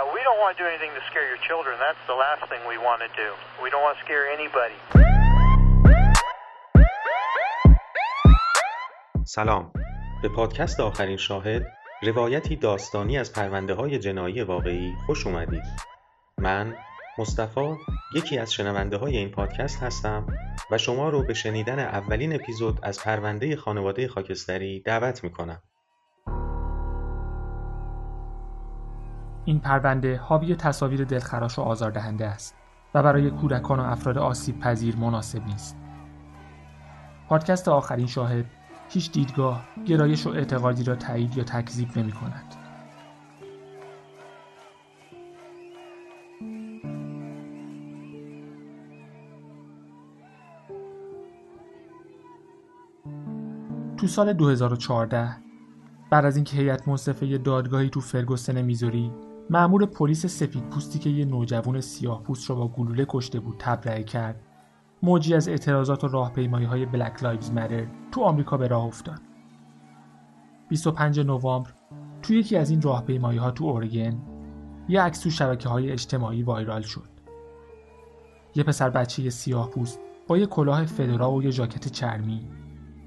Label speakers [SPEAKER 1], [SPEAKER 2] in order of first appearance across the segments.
[SPEAKER 1] Yeah, we don't want to do anything to scare your children. That's the last thing we want to do. We don't want to scare anybody.
[SPEAKER 2] سلام به پادکست آخرین شاهد روایتی داستانی از پرونده های جنایی واقعی خوش اومدید من مصطفی یکی از شنونده های این پادکست هستم و شما رو به شنیدن اولین اپیزود از پرونده خانواده خاکستری دعوت می‌کنم
[SPEAKER 3] این پرونده حاوی تصاویر دلخراش و آزاردهنده است و برای کودکان و افراد آسیب پذیر مناسب نیست. پادکست آخرین شاهد هیچ دیدگاه، گرایش و اعتقادی را تایید یا تکذیب نمی کند. تو سال 2014 بعد از اینکه هیئت منصفه دادگاهی تو فرگوسن میزوری مأمور پلیس سفید پوستی که یه نوجوان سیاه پوست را با گلوله کشته بود تبرئه کرد. موجی از اعتراضات و راهپیمایی های Black Lives Matter تو آمریکا به راه افتاد. 25 نوامبر تو یکی از این راهپیمایی ها تو اورگن یه عکس تو شبکه های اجتماعی viral شد. یه پسر بچه سیاه پوست با یه کلاه fedora و یه ژاکت چرمی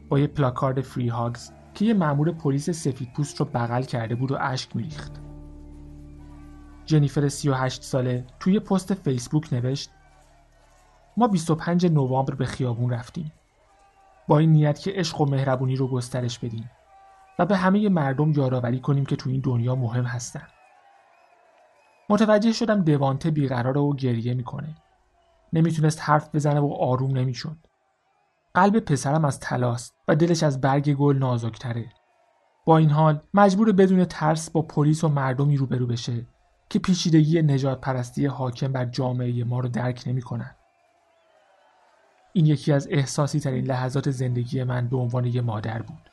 [SPEAKER 3] با یه پلاکارد فری هاگز که یه مأمور پلیس سفید پوست رو بغل کرده بود و اشک میریخت. جنیفر 38 ساله توی پست فیسبوک نوشت ما 25 نوامبر به خیابون رفتیم با این نیت که عشق و مهربونی رو گسترش بدیم و به همه مردم یادآوری کنیم که تو این دنیا مهم هستن. متوجه شدم دوانته بیقراره و گریه می‌کنه. نمی‌تونست حرف بزنه و آروم نمی‌شد. قلب پسرم از تلاست و دلش از برگ گل نازکتره. با این حال مجبور بدون ترس با پلیس و مردمی روبرو بشه که پیچیدگی نجات پرستی حاکم بر جامعه ما رو درک نمی کنن. این یکی از احساسی ترین لحظات زندگی من به عنوان یه مادر بود.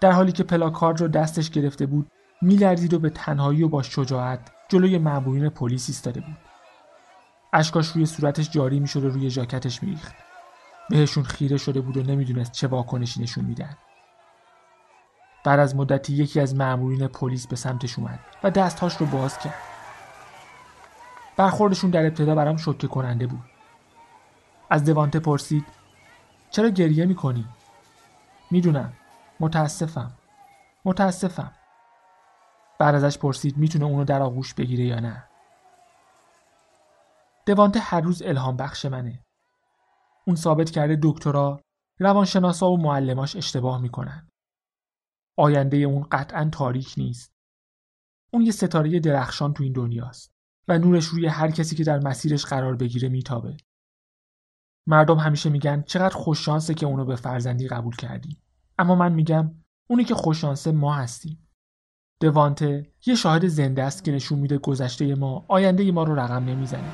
[SPEAKER 3] در حالی که پلاکارد رو دستش گرفته بود میلرزید و به تنهایی و با شجاعت جلوی مأمورین پلیس ایستاده بود. اشکاش روی صورتش جاری می‌شد و روی ژاکتش میریخت. بهشون خیره شده بود و نمی‌دونست چه واکنشی نشون میدن. بعد از مدتی یکی از مأمورین پلیس به سمتش اومد و دستهاش رو باز کرد. برخوردشون در ابتدا برام شوکه کننده بود. از دوانته پرسید چرا گریه می‌کنی؟ می‌دونم. متاسفم. متاسفم. بعد ازش پرسید می‌تونه اونو در آغوش بگیره یا نه؟ دوانته هر روز الهام بخش منه. اون ثابت کرده دکترا روانشناسا و معلماش اشتباه می‌کنن. آینده اون قطعا تاریک نیست. اون یه ستاره درخشان تو این دنیاست. و نورش روی هر کسی که در مسیرش قرار بگیره میتابه. مردم همیشه میگن چقدر خوششانسه که اونو به فرزندی قبول کردی. اما من میگم اونی که خوششانسه ما هستیم. دوانته یه شاهد زنده است که نشون میده گذشته ما آینده ما رو رقم نمی‌زنه.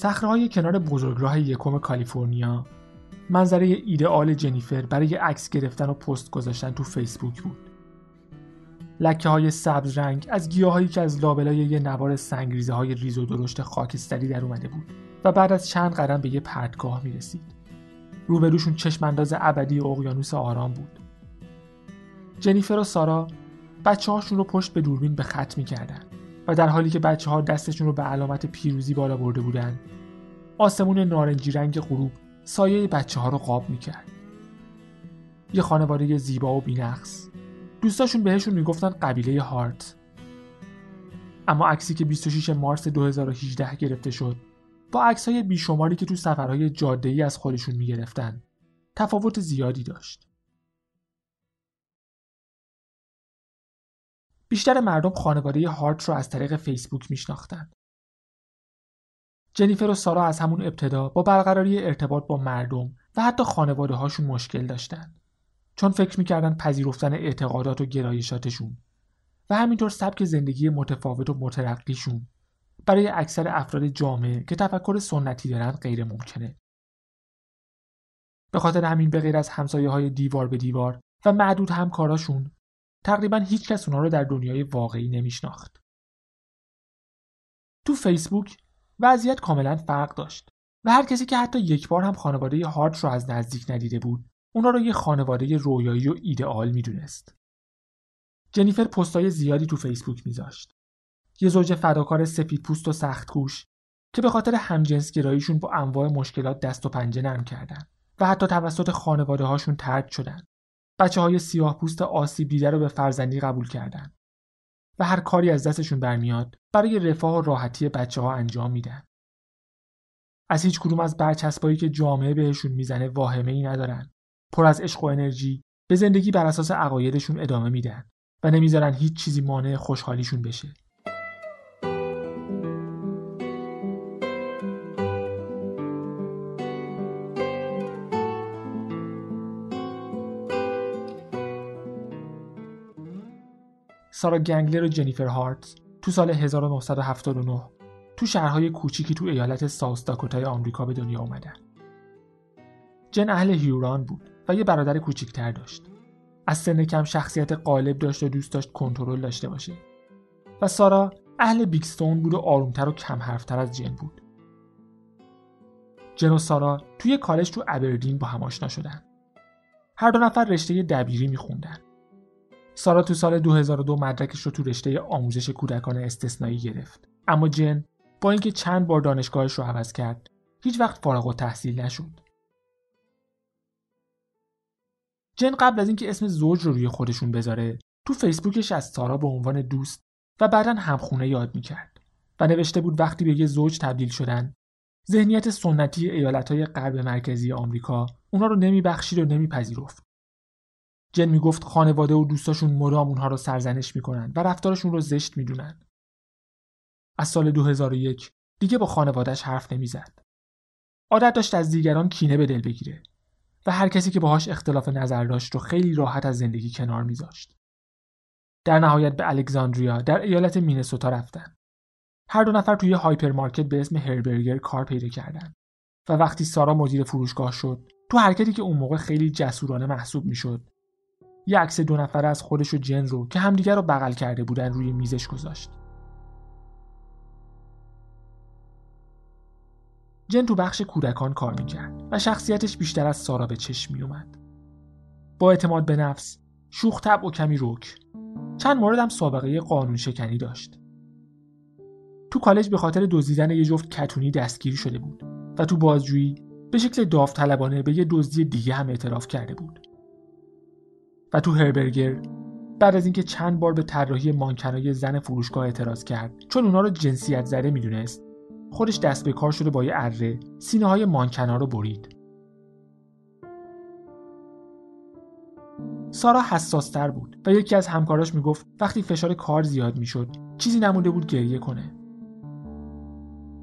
[SPEAKER 3] صخره‌های کنار بزرگراه یکم کالیفرنیا منظره ایدئال جنیفر برای عکس گرفتن و پست گذاشتن تو فیسبوک بود. لکه های سبز رنگ از گیاهایی که از لابلای یه نوار سنگریزه های ریز و درشت خاکستری در اومده بود و بعد از چند قدم به یه پرتگاه می رسید. روبروشون چشم انداز ابدی اقیانوس آرام بود. جنیفر و سارا بچه هاشون رو پشت به دوربین به خط می کردن. و در حالی که بچه ها دستشون رو به علامت پیروزی بالا برده بودن آسمون نارنجی رنگ غروب سایه بچه ها رو قاب می‌کرد. یه خانواده زیبا و بینقص. دوستاشون بهشون می‌گفتن قبیله هارت. اما عکسی که 26 مارس 2018 گرفته شد با عکسهای بیشماری که تو سفرهای جاده‌ای از خودشون می‌گرفتن تفاوت زیادی داشت. بیشتر مردم خانواده هارت رو از طریق فیسبوک میشناختند. جنیفر و سارا از همون ابتدا با برقراری ارتباط با مردم و حتی خانواده هاشون مشکل داشتن چون فکر می‌کردن پذیرفتن اعتقادات و گرایشاتشون و همینطور سبک زندگی متفاوت و مترقیشون برای اکثر افراد جامعه که تفکر سنتی دارند غیر ممکنه. به خاطر همین به غیر از همسایه های دیوار به دیوار و معدود همکاراشون تقریبا هیچ کس اونا رو در دنیای واقعی نمیشناخت. تو فیسبوک وضعیت کاملا فرق داشت و هر کسی که حتی یک بار هم خانواده هارت رو از نزدیک ندیده بود اونا رو یه خانواده رویایی و ایدئال می‌دونست. جنیفر پستای زیادی تو فیسبوک میذاشت. یه زوج فداکار سفید پوست و سخت کوش که به خاطر همجنسگراییشون با انواع مشکلات دست و پنجه نرم کردن و حتی توسط خانواده هاشون ترد شدن. بچه های سیاه پوست آسیب دیده رو به فرزندی قبول کردن و هر کاری از دستشون برمیاد برای رفاه و راحتی بچه ها انجام میدن. از هیچ کدوم از برچسبایی که جامعه بهشون می‌زنه واهمه ای ندارن. پر از عشق و انرژی به زندگی بر اساس عقایدشون ادامه میدن و نمی‌ذارن هیچ چیزی مانع خوشحالیشون بشه. سارا گنگلر و جنیفر هارت تو سال 1979 تو شهرهای کوچیکی تو ایالت ساوس داکوتای آمریکا به دنیا اومدن. جن اهل هیوران بود و یه برادر کوچیکتر داشت. از سن کم شخصیت غالب داشت و دوست داشت کنترل داشته باشه. و سارا اهل بیگستون بود و آرومتر و کم حرفتر از جن بود. جن و سارا توی کالج تو ابردین با هم آشنا شدن. هر دو نفر رشته دبیری میخوندن. سارا تو سال 2002 مدرکش رو تو رشته آموزش کودکان استثنایی گرفت. اما جن با اینکه چند بار دانشگاهش رو عوض کرد، هیچ وقت فارغ و تحصیل نشد. جن قبل از اینکه اسم زوج رو روی خودشون بذاره، تو فیسبوکش از سارا به عنوان دوست و بعدا همخونه یاد می‌کرد و نوشته بود وقتی به یه زوج تبدیل شدن ذهنیت سنتی ایالتهای غرب مرکزی آمریکا اونا رو نمیبخشید و نمیپذیرفت جن می‌گفت خانواده و دوستاشون مدام اونها رو سرزنش می‌کنن و رفتارشون رو زشت می‌دونن. از سال 2001 دیگه با خانوادهش حرف نمی‌زد. عادت داشت از دیگران کینه به دل بگیره و هر کسی که باهاش اختلاف نظر داشت رو خیلی راحت از زندگی کنار میذاشت. در نهایت به الکساندریا در ایالت مینسوتا رفتن. هر دو نفر توی هایپرمارکت به اسم هربرگر کار پیدا کردن و وقتی سارا مدیر فروشگاه شد تو حرکتی که اون موقع خیلی جسورانه محسوب می‌شد یه عکس دو نفره از خودش و جن رو که همدیگر رو بغل کرده بودن روی میزش گذاشت. جن تو بخش کودکان کار می‌کرد و شخصیتش بیشتر از سارا به چشم میومد. با اعتماد به نفس، شوخ طبع و کمی روک. چند مورد هم سابقه قانون شکنی داشت. تو کالج به خاطر دزدیدن یه جفت کتونی دستگیری شده بود و تو بازجویی به شکل داوطلبانه به یه دزدی دیگه هم اعتراف کرده بود. و تو هربرگر بعد از اینکه چند بار به طراحی مانکنای زن فروشگاه اعتراض کرد چون اونا رو جنسیت زده می‌دونست خودش دست به کار شده با یه اره سینه های مانکنا رو برید. سارا حساستر بود و یکی از همکاراش می‌گفت وقتی فشار کار زیاد می‌شد چیزی نمونده بود گریه کنه.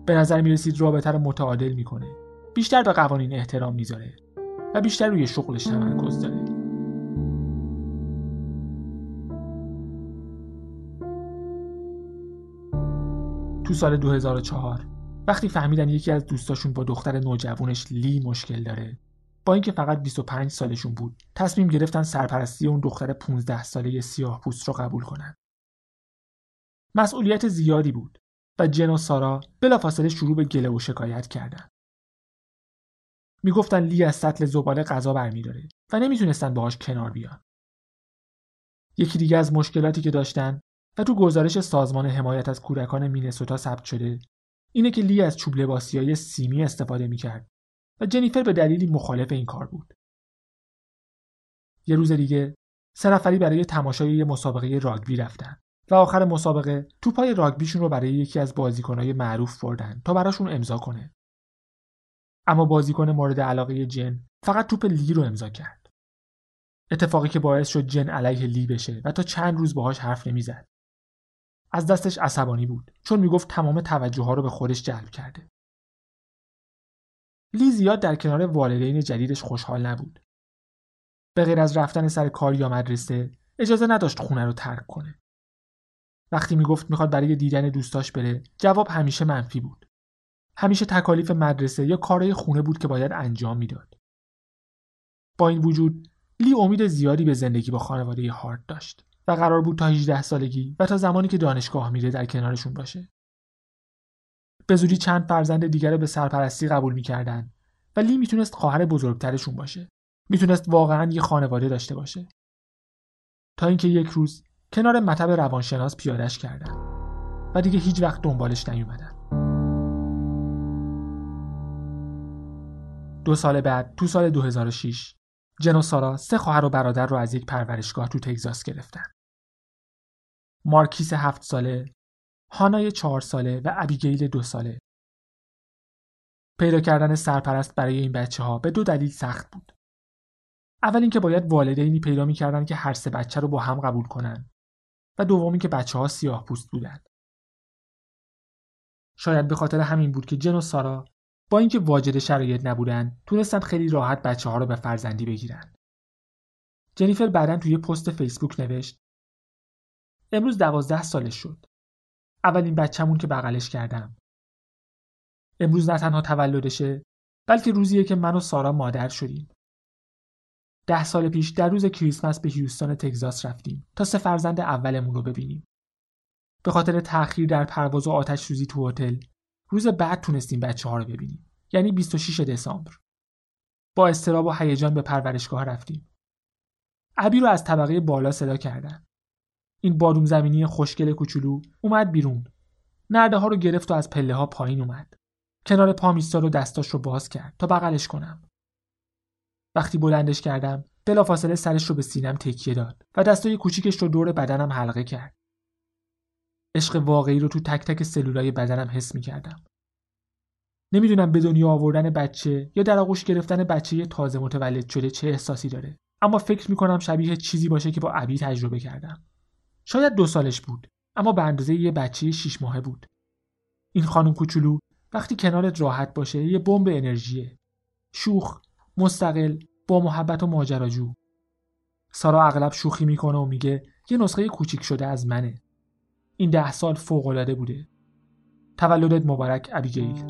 [SPEAKER 3] به نظر می‌رسید رابطه رو متعادل می‌کنه. بیشتر به قوانین احترام می‌ذاره و بیشتر روی شغلش تمرکز داره. تو سال 2004 وقتی فهمیدن یکی از دوستاشون با دختر نوجوانش لی مشکل داره با اینکه فقط 25 سالشون بود تصمیم گرفتن سرپرستی اون دختر 15 ساله سیاه پوست رو قبول کنن. مسئولیت زیادی بود و جن و سارا بلافاصله شروع به گله و شکایت کردن. می‌گفتن لی از سطل زباله غذا برمیداره و نمی‌تونستن باهاش کنار بیان. یکی دیگه از مشکلاتی که داشتن و تو گزارش سازمان حمایت از کودکان مینسوتا ثبت شده اینه که لی از چوب لباسی های سیمی استفاده می‌کرد و جنیفر به دلیلی مخالف این کار بود. یه روز دیگه سه نفری برای تماشای یه مسابقه راگبی رفتن و آخر مسابقه توپای راگبیشون رو برای یکی از بازیکنهای معروف بردن تا براشون امضا کنه. اما بازیکن مورد علاقه جن فقط توپ لی رو امضا کرد. اتفاقی که باعث شد جن علیه لی بشه و تا چند روز باهاش حرف نمی‌زد. از دستش عصبانی بود چون می‌گفت تمام توجه ها رو به خودش جلب کرده. لی زیاد در کنار والدین جدیدش خوشحال نبود. به غیر از رفتن سر کار یا مدرسه اجازه نداشت خونه رو ترک کنه. وقتی می‌گفت می‌خواد برای دیدن دوستاش بره جواب همیشه منفی بود. همیشه تکالیف مدرسه یا کارهای خونه بود که باید انجام می‌داد. با این وجود لی امید زیادی به زندگی با خانواده هارت داشت و قرار بود تا 18 سالگی و تا زمانی که دانشگاه میره در کنارشون باشه. به زودی چند فرزند دیگر رو به سرپرستی قبول می‌کردن و لی می‌تونست خواهر بزرگترشون باشه. می‌تونست واقعا یه خانواده داشته باشه. تا اینکه یک روز کنار مطب روانشناس پیادش کردن و دیگه هیچ وقت دنبالش نیومدن. دو سال بعد تو سال 2006 جن و سارا سه خواهر و برادر رو از یک پرورشگاه تو تگزاس گرفتن. مارکیس هفت ساله، هانای چهار ساله و ابیگیل دو ساله. پیدا کردن سرپرست برای این بچه ها به دو دلیل سخت بود. اول اینکه باید والدینی پیدا می‌کردن که هر سه بچه رو با هم قبول کنن و دومی که بچه ها سیاه پوست بودن. شاید به خاطر همین بود که جن و سارا با اینکه واجد شرایط نبودن تونستن خیلی راحت بچه ها رو به فرزندی بگیرن. جنیفر بعدا توی پست فیسبوک نوشت امروز دوازده سالش شد. اولین بچه‌مون که بغلش کردم. امروز نه تنها تولدشه بلکه روزیه که من و سارا مادر شدیم. ده سال پیش در روز کریسمس به هیوستان تگزاس رفتیم تا سه فرزند اولمون رو ببینیم. به خاطر تأخیر در پرواز و آتش سوزی تو هتل روز بعد تونستیم بچه ها رو ببینیم. یعنی 26 دسامبر. با استراب و هیجان به پرورشگاه رفتیم. ابی رو از طبقه بالا صدا کردن. این بادوم زمینی خوشگل کوچولو اومد بیرون. نرده ها رو گرفت و از پله ها پایین اومد. کنار پا ایستاد و دستاش رو باز کرد تا بغلش کنم. وقتی بلندش کردم بلافاصله سرش رو به سینم تکیه داد و دستای کوچیکش رو دور بدنم حلقه کرد. عشق واقعی رو تو تک تک سلولای بدنم حس می کردم. نمی‌دونم به دنیا آوردن بچه یا در آغوش گرفتن بچه تازه متولد شده چه احساسی داره اما فکر می‌کنم شبیه چیزی باشه که با ابی تجربه کردم شاید دو سالش بود اما به اندازه یه بچه شیش ماهه بود. این خانم کوچولو وقتی کنارت راحت باشه یه بمب انرژیه. شوخ مستقل با محبت و ماجراجو. سارا اغلب شوخی می‌کنه و میگه یه نسخه کوچیک شده از منه. این ده سال فوقالعاده بوده. تولدت مبارک ابیگیل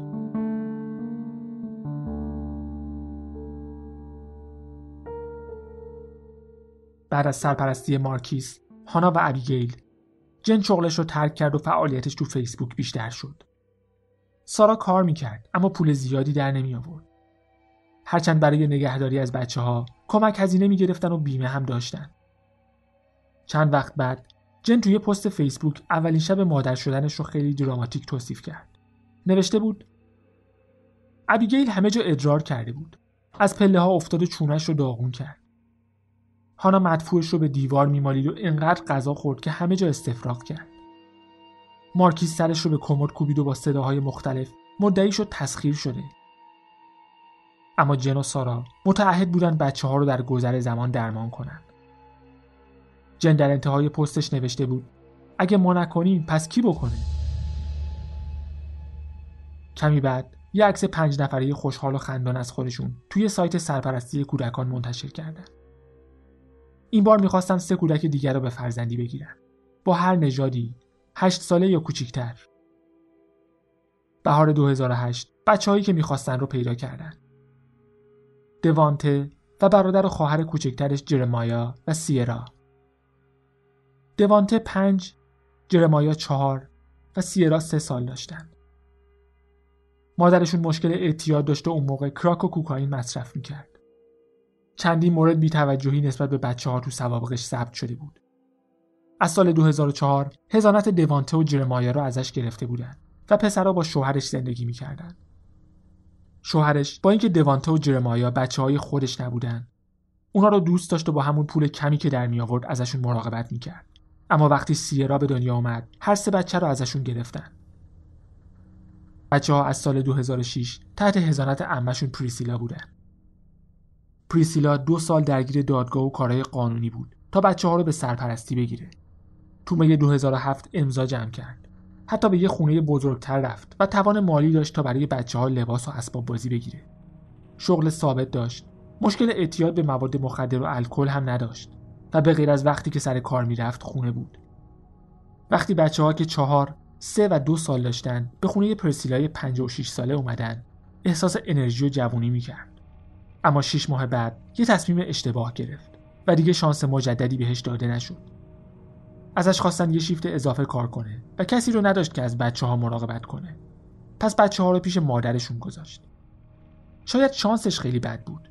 [SPEAKER 3] بعد از سرپرستی مارکیس هانا و ابیگیل. جن شغلش رو ترک کرد و فعالیتش تو فیسبوک بیشتر شد. سارا کار می‌کرد اما پول زیادی در نمی آورد هرچند برای نگهداری از بچه ها کمک هزینه می‌گرفتن و بیمه هم داشتن. چند وقت بعد جن توی پست فیسبوک اولین شب مادر شدنش رو خیلی دراماتیک توصیف کرد. نوشته بود ابیگیل همه جا ادرار کرده بود. از پله ها افتاد و چونش رو داغون کرد. هانا مدفوعش رو به دیوار میمالید و انقدر غذا خورد که همه جا استفراغ کرد مارکیز سرش رو به کمد کوبید و با صداهای مختلف مدعی شد تسخیر شده اما جن و سارا متعهد بودن بچه ها رو در گذر زمان درمان کنند. جن در انتهای پستش نوشته بود اگه ما نکنیم پس کی بکنه؟ کمی بعد یه عکس پنج نفره خوشحال و خندان از خودشون توی سایت سرپرستی کودکان منتشر کردن. این بار می‌خواستن سه کودک دیگر رو به فرزندی بگیرن. با هر نژادی، هشت ساله یا کوچیکتر. بهار 2008 بچههایی که می‌خواستن رو پیدا کردن. دوانته و برادر و خواهر کوچکترش جرمایا و سیرا. دوانته پنج، جرمایا چهار و سیرا سه سال داشتن. مادرشون مشکل اعتیاد داشته و اون موقع کراک و کوکائین مصرف می‌کرد. چندین مورد بیتوجهی نسبت به بچه ها تو سوابقش ثبت شده بود. از سال 2004 هزانت دوانته و جرمایا رو ازش گرفته بودن و پسرها با شوهرش زندگی می‌کردن. شوهرش با اینکه دوانته و جرمایا بچه های خودش نبودن اونا رو دوست داشت و با همون پول کمی که در می آورد ازشون مراقبت می‌کرد اما وقتی سیرا به دنیا آمد هر سه بچه رو ازشون گرفتن بچه ها از سال 2006 تحت هزانت امشون پریسیلا بودن. پریسیلا دو سال درگیر دادگاه و کارهای قانونی بود تا بچه ها رو به سرپرستی بگیره. تو می 2007 امضا جمع کرد. حتی به یه خونه بزرگتر رفت و توان مالی داشت تا برای بچه ها لباس و اسباب بازی بگیره. شغل ثابت داشت. مشکل اعتیاد به مواد مخدر و الکل هم نداشت و به غیر از وقتی که سر کار می‌رفت خونه بود. وقتی بچه ها که چهار، سه و دو سال داشتن به خونه پرسیلای 56 ساله اومدن احساس انرژی و جوونی می‌کرد. اما شش ماه بعد یه تصمیم اشتباه گرفت و دیگه شانس مجددی بهش داده نشد. ازش خواستن یه شیفت اضافه کار کنه و کسی رو نداشت که از بچه ها مراقبت کنه. پس بچه ها رو پیش مادرشون گذاشت. شاید شانسش خیلی بد بود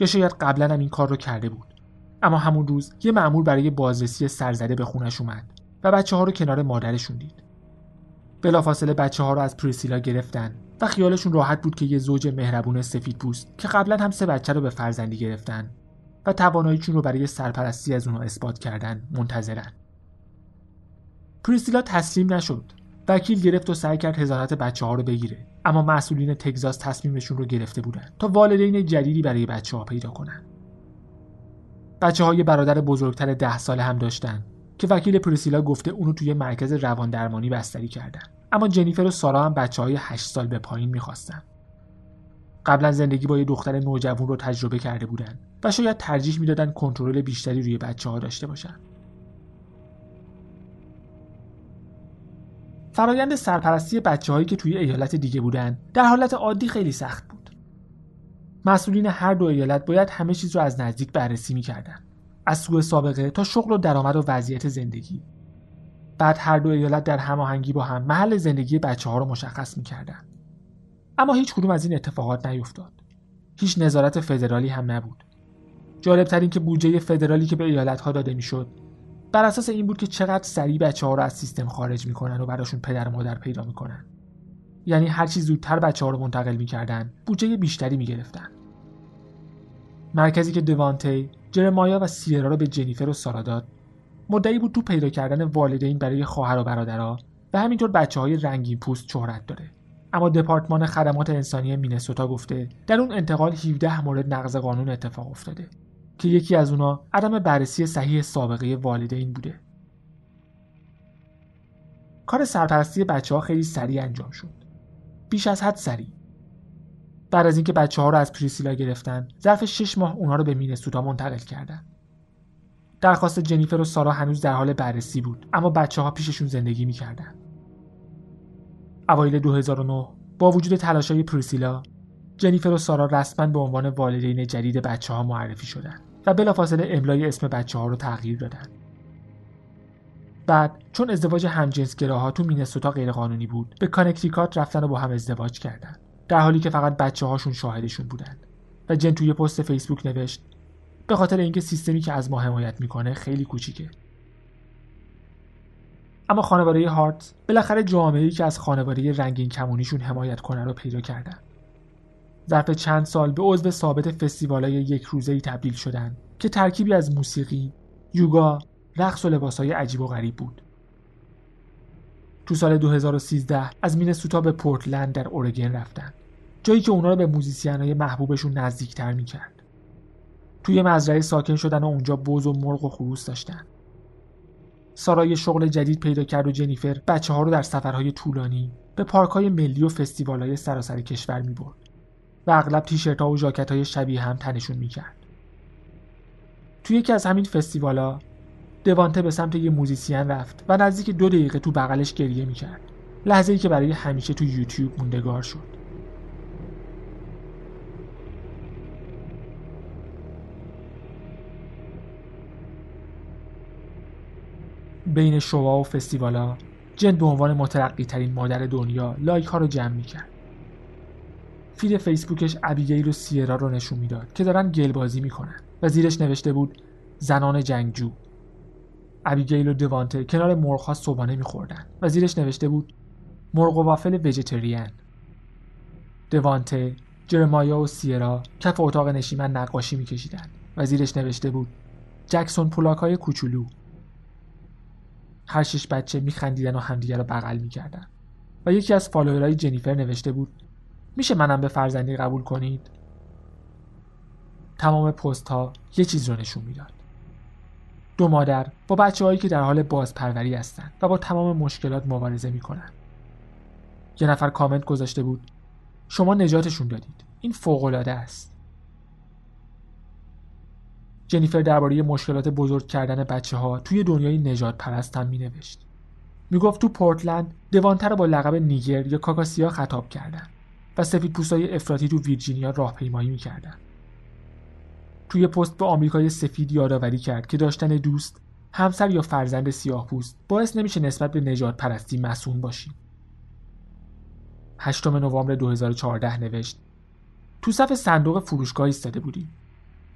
[SPEAKER 3] یا شاید قبلا هم این کار رو کرده بود. اما همون روز یه معمول برای بازرسی سرزده به خونش اومد و بچه ها رو کنار مادرشون دید. بلافاصله بچه ها رو از پریسیلا گرفتن و خیالشون راحت بود که یه زوج مهربون سفید پوست که قبلا هم سه بچه رو به فرزندی گرفتن و تواناییشون رو برای سرپرستی از اونها اثبات کردن منتظرن. پریسیلا تسلیم نشد. وکیل گرفت و سعی کرد هزانت بچه ها رو بگیره اما مسئولین تگزاس تصمیمشون رو گرفته بودن تا والدین جدیدی برای بچه ها پیدا کنن. بچه های برادر بزرگتر ده ساله هم داشتن که وکیل پریسیلا گفته اونو توی مرکز روان درمانی بستری کردن. اما جنیفر و سارا هم بچه های 8 سال به پایین می‌خواستن. قبلا زندگی با یه دختر نوجوان رو تجربه کرده بودن و شاید ترجیح می‌دادن کنترل بیشتری روی بچه ها داشته باشن. فرایند سرپرستی بچه هایی که توی ایالت دیگه بودن در حالت عادی خیلی سخت بود. مسئولین هر دو ایالت باید همه چیز رو از نزدیک بررسی می‌کردن. از سوء سابقه تا شغل و درآمد و وضعیت زندگی. بعد هر دو ایالت در هماهنگی با هم محل زندگی بچه ها رو مشخص می‌کردن. اما هیچ کدوم از این اتفاقات نیفتاد. هیچ نظارت فدرالی هم نبود. جالب این که بودجه فدرالی که به ایالت ها داده می‌شد بر اساس این بود که چقدر سریع بچه ها رو از سیستم خارج می‌کنن و براشون پدر و مادر پیدا می‌کنن. یعنی هر چی زودتر بچه ها رو منتقل می‌کردن بودجه بیشتری می‌گرفتن. مرکزی که دوانتی جرمایا و سیرا رو به جنیفر و سارا داد. مدعی بود تو پیدا کردن والدین برای خواهر و برادرها و همینطور بچه های رنگین پوست شهرت داره. اما دپارتمان خدمات انسانی مینسوتا گفته در اون انتقال 17 مورد نقض قانون اتفاق افتاده که یکی از اونا عدم بررسی صحیح سابقه والدین بوده. کار سرپرستی بچه ها خیلی سریع انجام شد. بیش از حد سریع. بعد از اینکه بچه ها رو از پریسیلا گرفتن ظرف شش ماه اونها رو به مینسوتا منتقل کردن. درخواست جنیفر و سارا هنوز در حال بررسی بود اما بچه ها پیششون زندگی می‌کردن. اوایل 2009 با وجود تلاشای پریسیلا جنیفر و سارا رسما به عنوان والدین جدید بچه ها معرفی شدن و بلافاصله املای اسم بچه ها رو تغییر دادن. بعد چون ازدواج همجنسگراها تو مینسوتا غیرقانونی بود به کانکتیکات رفتن و با هم ازدواج کردن. در حالی که فقط بچه هاشون شاهدشون بودن. و جن توی پست فیسبوک نوشت به خاطر اینکه سیستمی که از ما حمایت می‌کنه خیلی کوچیکه. اما خانواده هارت بالاخره جامعه‌ای که از خانواده رنگین کمونیشون حمایت کنه رو پیدا کردن. ظرف چند سال به عضو ثابت فستیوالای یک روزه‌ای تبدیل شدن که ترکیبی از موسیقی، یوگا، رقص و لباسهای عجیب و غریب بود. تو سال 2013 از مینسوتا به پورتلند در اورگن رفتن. جایی که اونا رو به musician محبوبشون نزدیکتر می‌کرد. توی مزرعه ساکن شدن و اونجا بز و مرغ و خروس داشتن. سارا یه شغل جدید پیدا کرد و جنیفر بچه ها رو در سفرهای طولانی به پارک های ملی و فستیوال های سراسر کشور می برد و اغلب تیشرت ها و ژاکت های شبیه هم تنشون می کرد. توی یکی از همین فستیوالا دوانته به سمت یه musician رفت و نزدیک دو دقیقه تو بغلش گریه می کرد. لحظه ای که برای همیشه تو یوتیوب موندگار شد. بین شوا و فستیوالا جن به عنوان مترقی ترین مادر دنیا like ها رو جمع می‌کرد feed فیسبوکش ابیگیل و سیرا رو نشون می‌داد که دارن گل بازی می‌کنن و زیرش نوشته بود زنان جنگجو ابیگیل و دوانته کنار مرغ صبحانه میخوردن و زیرش نوشته بود مرغ و وافل وجتریان دوانته جرمایا و سیرا کف اتاق نشیمن نقاشی میکشیدن و زیرش نوشته بود جکسون پولاک های کوچولو. هر شش بچه میخندیدن و همدیگر رو بغل می‌کردن و یکی از فالوورهای جنیفر نوشته بود میشه منم به فرزندی قبول کنید؟ تمام پست ها یه چیز رو نشون می‌داد. دو مادر با بچه هایی که در حال بازپروری هستند و با تمام مشکلات مبارزه می‌کنن یه نفر کامنت گذاشته بود شما نجاتشون دادید این فوق العاده است جنیفر درباره مشکلات بزرگ کردن بچه ها توی دنیای نجات پرست هم می نوشت. می گفت تو پورتلند دوانتر رو با لقب نیگر یا کاکاسیا خطاب کردن و سفید پوستای افراطی تو ویرجینیا راهپیمایی می‌کردن. توی پست به آمریکای سفید یادآوری کرد که داشتن دوست، همسر یا فرزند سیاه پوست باعث نمیشه نسبت به نجات پرستی مسئول باشیم. 8 نوامبر 2014 نوشت تو صف صندوق فروشگاه ایستاده بودیم.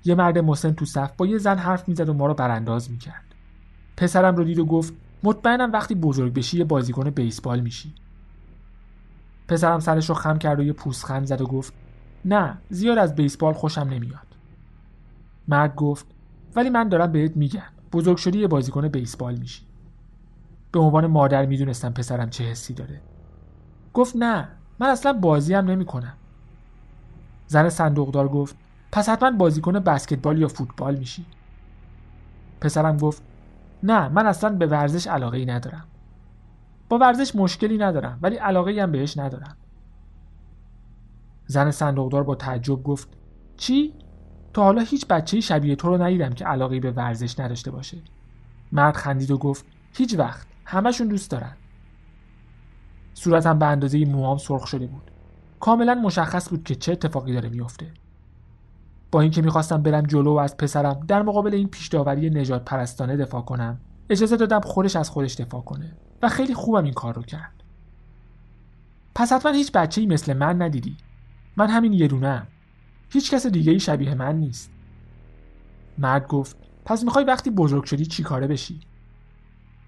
[SPEAKER 3] یه مرد مسن تو صف با یه زن حرف می‌زد و ما رو برانداز می‌کرد. پسرم رو دید و گفت مطمئنم وقتی بزرگ بشی یه بازیکن بیسبال میشی. پسرم سرش رو خم کرد و یه پوستخند زد و گفت نه زیاد از بیسبال خوشم نمیاد. مرد گفت ولی من دارم بهت میگم بزرگ شدی یه بازیکن بیسبال میشی. به عنوان مادر می‌دونستم پسرم چه حسی داره. گفت نه من اصلا بازی هم نمی کنم. زن صندوقدار گفت پس حتما بازیکن بسکتبال یا فوتبال میشی. پسرم گفت نه من اصلا به ورزش علاقه ای ندارم. با ورزش مشکلی ندارم ولی علاقه هم بهش ندارم. زن صندوقدار با تعجب گفت چی؟ تا حالا هیچ بچه شبیه تو رو ندیدم که علاقه به ورزش نداشته باشه. مرد خندید و گفت هیچ وقت همشون دوست دارن. صورتم به اندازه موهام سرخ شده بود. کاملا مشخص بود که چه اتفاقی داره میافته. با اینکه می‌خواستم برم جلو و از پسرم در مقابل این پیشداوری نجات پرستانه دفاع کنم اجازه دادم خودش از خودش دفاع کنه و خیلی خوبم این کار رو کرد پس حتما هیچ بچه ای مثل من ندیدی من همین یه هیچ کس دیگه ای شبیه من نیست. مرد گفت پس می‌خوای وقتی بزرگ شدی چی کاره بشی؟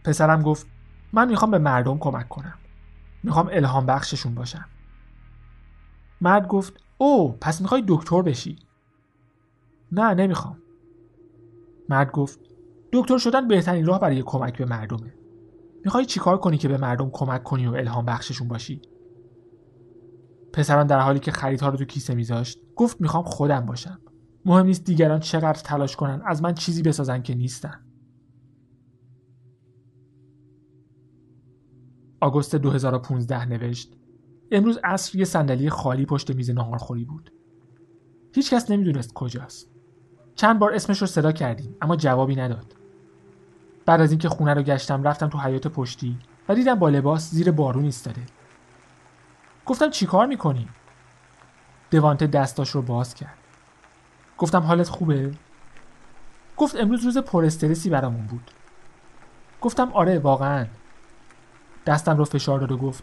[SPEAKER 3] پسرم گفت من می‌خوام به مردم کمک کنم. می‌خوام الهام بخششون باشم. مرد گفت او پس می‌خوای دکتر بشی؟ نه نمی‌خوام. مرد گفت دکتر شدن بهترین راه برای کمک به مردمه. می‌خوای چیکار کنی که به مردم کمک کنی و الهام بخششون باشی؟ پسرم در حالی که خریدها رو تو کیسه میذاشت گفت می‌خوام خودم باشم. مهم نیست دیگران چقدر تلاش کنن از من چیزی بسازن که نیستن. آگوست 2015 نوشت امروز عصر یه صندلی خالی پشت میز ناهارخوری بود. هیچکس نمی‌دونست کجاست. چند بار اسمش رو صدا کردیم اما جوابی نداد. بعد از اینکه خونه رو گشتم رفتم تو حیات پشتی و دیدم با لباس زیر بارون ایستاده. گفتم چیکار می‌کنی؟ دوانته دستاش رو باز کرد. گفتم حالت خوبه؟ گفت امروز روز پر استرسی برامون بود. گفتم آره واقعا. دستم رو فشار داد و گفت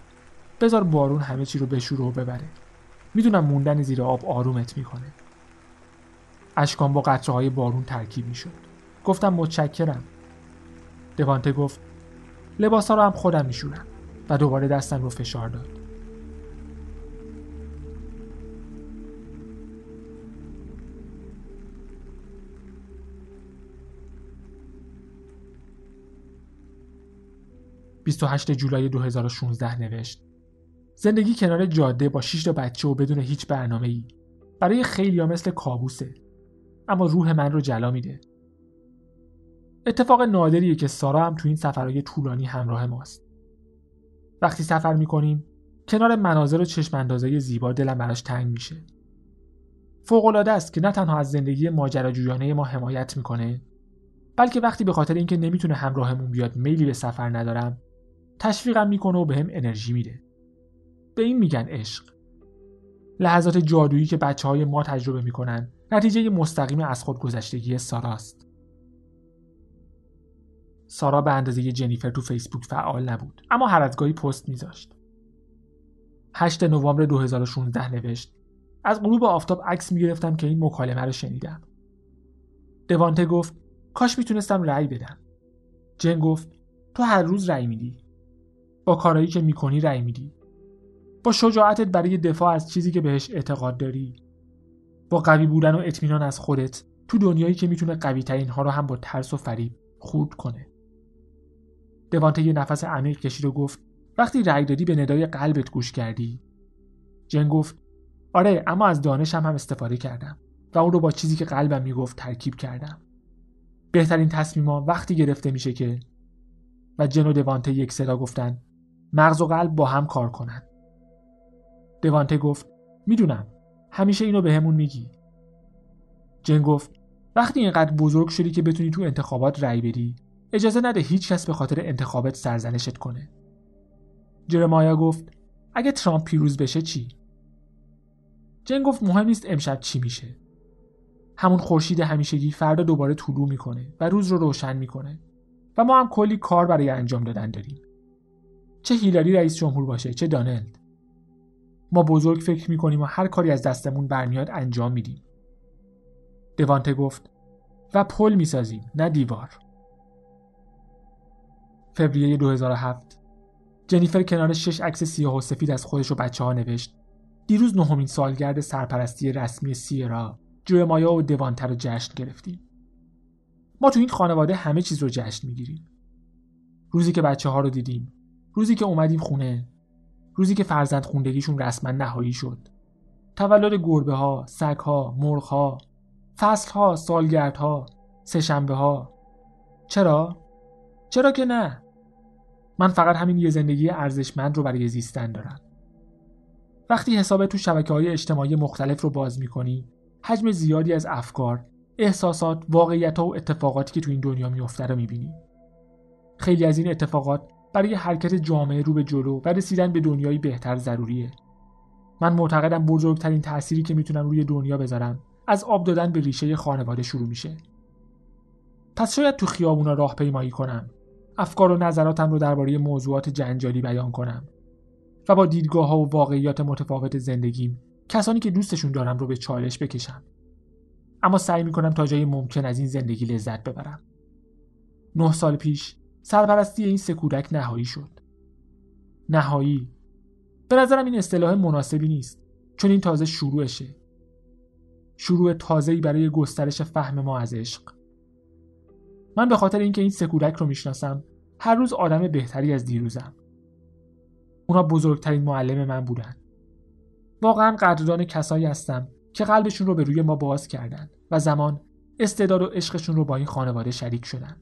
[SPEAKER 3] بذار بارون همه چی رو بشوره و ببره. می‌دونم موندن زیر آب آرومت می‌کنه. اشکان با قطره های بارون ترکیب می‌شد. گفتم متشکرم. دوانته گفت لباس ها رو هم خودم میشورم و دوباره دستم رو فشار داد. (28 جولای 2016) نوشت. زندگی کنار جاده با 6 تا بچه و بدون هیچ برنامه ای برای خیلی ها مثل کابوسه. اما روح من رو جلا میده. اتفاق نادریه که سارا هم تو این سفرهای طولانی همراه ماست. وقتی سفر می‌کنیم کنار مناظر و چشم اندازه زیبا دلم براش تنگ میشه. فوقالعاده است که نه تنها از زندگی ماجراجویانه ما حمایت می‌کنه بلکه وقتی به خاطر اینکه نمی‌تونه همراهمون بیاد میلی به سفر ندارم تشویقم می‌کنه و به انرژی میده. به این میگن عشق. لحظات جادویی که بچه های ما تجربه می‌کنن نتیجه مستقیم از خودگذشتگی ساراست سارا به اندازه جنیفر تو فیسبوک فعال نبود اما هر از گاهی پست میذاشت. 8 نوامبر 2016 نوشت از غروب آفتاب عکس می‌گرفتم که این مکالمه رو شنیدم. دوانته گفت کاش می‌تونستم رأی بدم. جن گفت تو هر روز رأی میدی. با کارایی که می‌کنی رأی میدی. با شجاعتت برای دفاع از چیزی که بهش اعتقاد داری. با قوی بودن و اطمینان از خودت تو دنیایی که می‌تونه قوی ترین ها رو هم با ترس و فریب خورد کنه. دوانته یه نفس عمیق کشید و گفت وقتی رأی دادی به ندای قلبت گوش کردی. جن گفت آره اما از دانشم هم استفاده کردم و اون رو با چیزی که قلبم می‌گفت ترکیب کردم. بهترین تصمیما وقتی گرفته میشه که و جن و دوانته یک صدا گفتن مغز و قلب با هم کار کنن. دوانته گفت می‌دونم. همیشه اینو بهمون به میگی. جن گفت وقتی اینقدر بزرگ شدی که بتونی تو انتخابات رأی بدی اجازه نده هیچ کس به خاطر انتخابات سرزنشت کنه. جرمایا گفت اگه ترامپ پیروز بشه چی؟ جن گفت مهم نیست امشب چی میشه. همون خورشید همیشگی فردا دوباره طلوع می‌کنه و روز رو روشن می‌کنه. و ما هم کلی کار برای انجام دادن داریم. چه هیلاری رئیس جمهور باشه چه دانلد. ما بزرگ فکر می‌کنیم و هر کاری از دستمون برمیاد انجام میدیم. دوانته گفت و پل می‌سازیم نه دیوار. فوریه 2007 جنیفر کنار شش عکس سیاه و سفید از خودش و بچه ها نوشت دیروز نهمین سالگرد سرپرستی رسمی سیرا مایا و دوانتر رو جشن گرفتیم. ما تو این خانواده همه چیز رو جشن می‌گیریم. روزی که بچه ها رو دیدیم روزی که اومدیم خونه روزی که فرزند خوندگیشون رسما نهایی شد تولد گربه ها، سگ ها، مرغ ها، فصل ها، سالگرد ها، سهشنبه ها چرا؟ چرا که نه؟ من فقط همین یه زندگی ارزشمند رو برای زیستن دارم. وقتی حساب تو شبکه های اجتماعی مختلف رو باز می‌کنی حجم زیادی از افکار، احساسات، واقعیت و اتفاقاتی که تو این دنیا میفته رو می‌بینی. خیلی از این اتفاقات برای حرکت جامعه رو به جلو و رسیدن به دنیایی بهتر ضروریه. من معتقدم بزرگترین تأثیری که می‌تونم روی دنیا بذارم از آب دادن به ریشه خانواده شروع میشه. پس شاید تو خیابونا راه پیمایی کنم. افکار و نظراتم رو درباره موضوعات جنجالی بیان کنم و با دیدگاه ها و واقعیات متفاوت زندگیم کسانی که دوستشون دارم رو به چالش بکشم. اما سعی می‌کنم تا جایی ممکن از این زندگی لذت ببرم. نه سال پیش سرپرستی این سه کودک نهایی شد. نهایی به نظرم این اصطلاح مناسبی نیست چون این تازه شروعشه. شروع تازه‌ای برای گسترش فهم ما از عشق. من به خاطر اینکه این سه کودک رو می‌شناسم هر روز آدم بهتری از دیروزم. اونا بزرگترین معلم من بودن. واقعا قدردان کسایی هستم که قلبشون رو به روی ما باز کردن و زمان استعداد و عشقشون رو با این خانواده شریک شدن.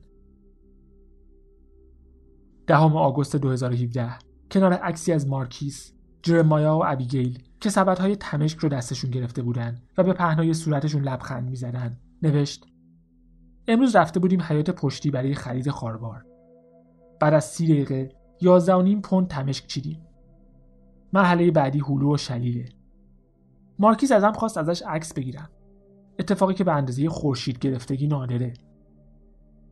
[SPEAKER 3] دهم آگوست 2017 کنار عکسی از مارکیس، جرمایا و ابیگیل که سبدهای تمشک رو دستشون گرفته بودن و به پهنای صورتشون لبخند می‌زدن. نوشت امروز رفته بودیم حیات پشتی برای خرید خاربار. بعد از سی دقیقه یازده و نیم پوند تمشک چیدیم. مرحله بعدی هلو و شلیله. مارکیز ازم خواست ازش عکس بگیرم. اتفاقی که به اندازه خورشید گرفتگی نادره.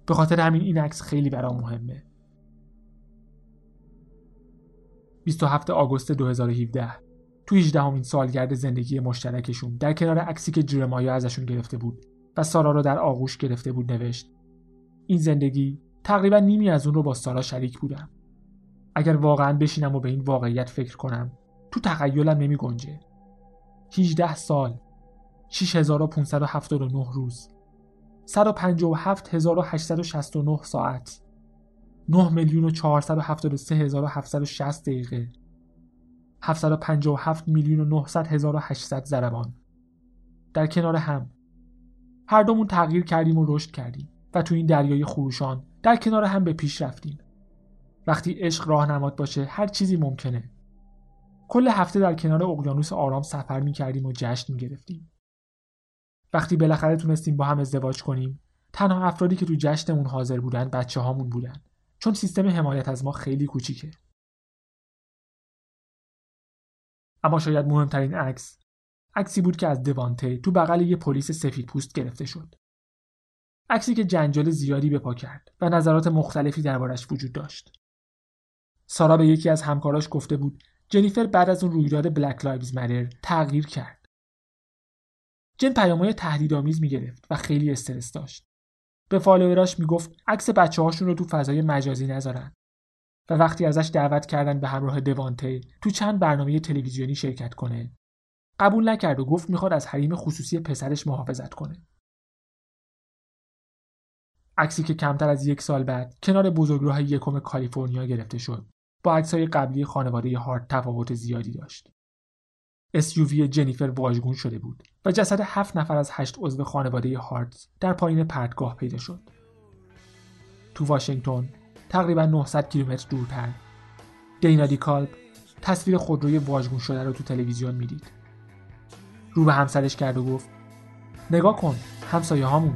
[SPEAKER 3] به خاطر همین این عکس خیلی برام مهمه. 27 آگوست 2017 تو 18 همین سالگرد زندگی مشترکشون در کنار عکسی که جرمایا ازشون گرفته بود و سارا رو در آغوش گرفته بود نوشت. این زندگی تقریبا نیمی از اون رو با سارا شریک بودم. اگر واقعا بشینم و به این واقعیت فکر کنم تو تخیلم نمی گنجه. 18 سال 6579 روز 157869 ساعت. 9 میلیون و 473760 دقیقه. 757 میلیون و 900 هزار و 800 ضربان در کنار هم. هر دومون تغییر کردیم و رشد کردیم و تو این دریای خروشان در کنار هم به پیش رفتیم. وقتی عشق راهنماد باشه هر چیزی ممکنه. کل هفته در کنار اقیانوس آرام سفر می کردیم و جشن می گرفتیم. وقتی بالاخره تونستیم با هم ازدواج کنیم تنها افرادی که تو جشنمون حاضر بودن بچه هامون بودن. چون سیستم حمایت از ما خیلی کوچیکه. اما شاید مهمترین عکس عکسی بود که از دوانته تو بغل یه پلیس سفید پوست گرفته شد. عکسی که جنجال زیادی به پا کرد و نظرات مختلفی دربارش وجود داشت. سارا به یکی از همکاراش گفته بود جنیفر بعد از اون رویداد Black Lives Matter تغییر کرد. جن پیامهای تهدیدآمیز می‌گرفت و خیلی استرس داشت. به follower اش می‌گفت عکس بچه هاشون رو تو فضای مجازی نذارن. و وقتی ازش دعوت کردن به همراه دوانته تو چند برنامه تلویزیونی شرکت کنه. قبول نکرد و گفت می‌خواد از حریم خصوصی پسرش محافظت کنه. عکسی که کمتر از یک سال بعد کنار بزرگراه یکم کالیفرنیا گرفته شد با عکسهای قبلی خانواده هارت تفاوت زیادی داشت. SUV جنیفر واژگون شده بود و جسد هفت نفر از هشت عضو خانواده هارتز در پایین پرتگاه پیدا شد. تو واشنگتن تقریبا 900 کیلومتر دورتر دینادی کالب تصویر خودروی واژگون شده رو تو تلویزیون می‌دید. رو به همسرش کرد و گفت نگاه کن همسایه هامون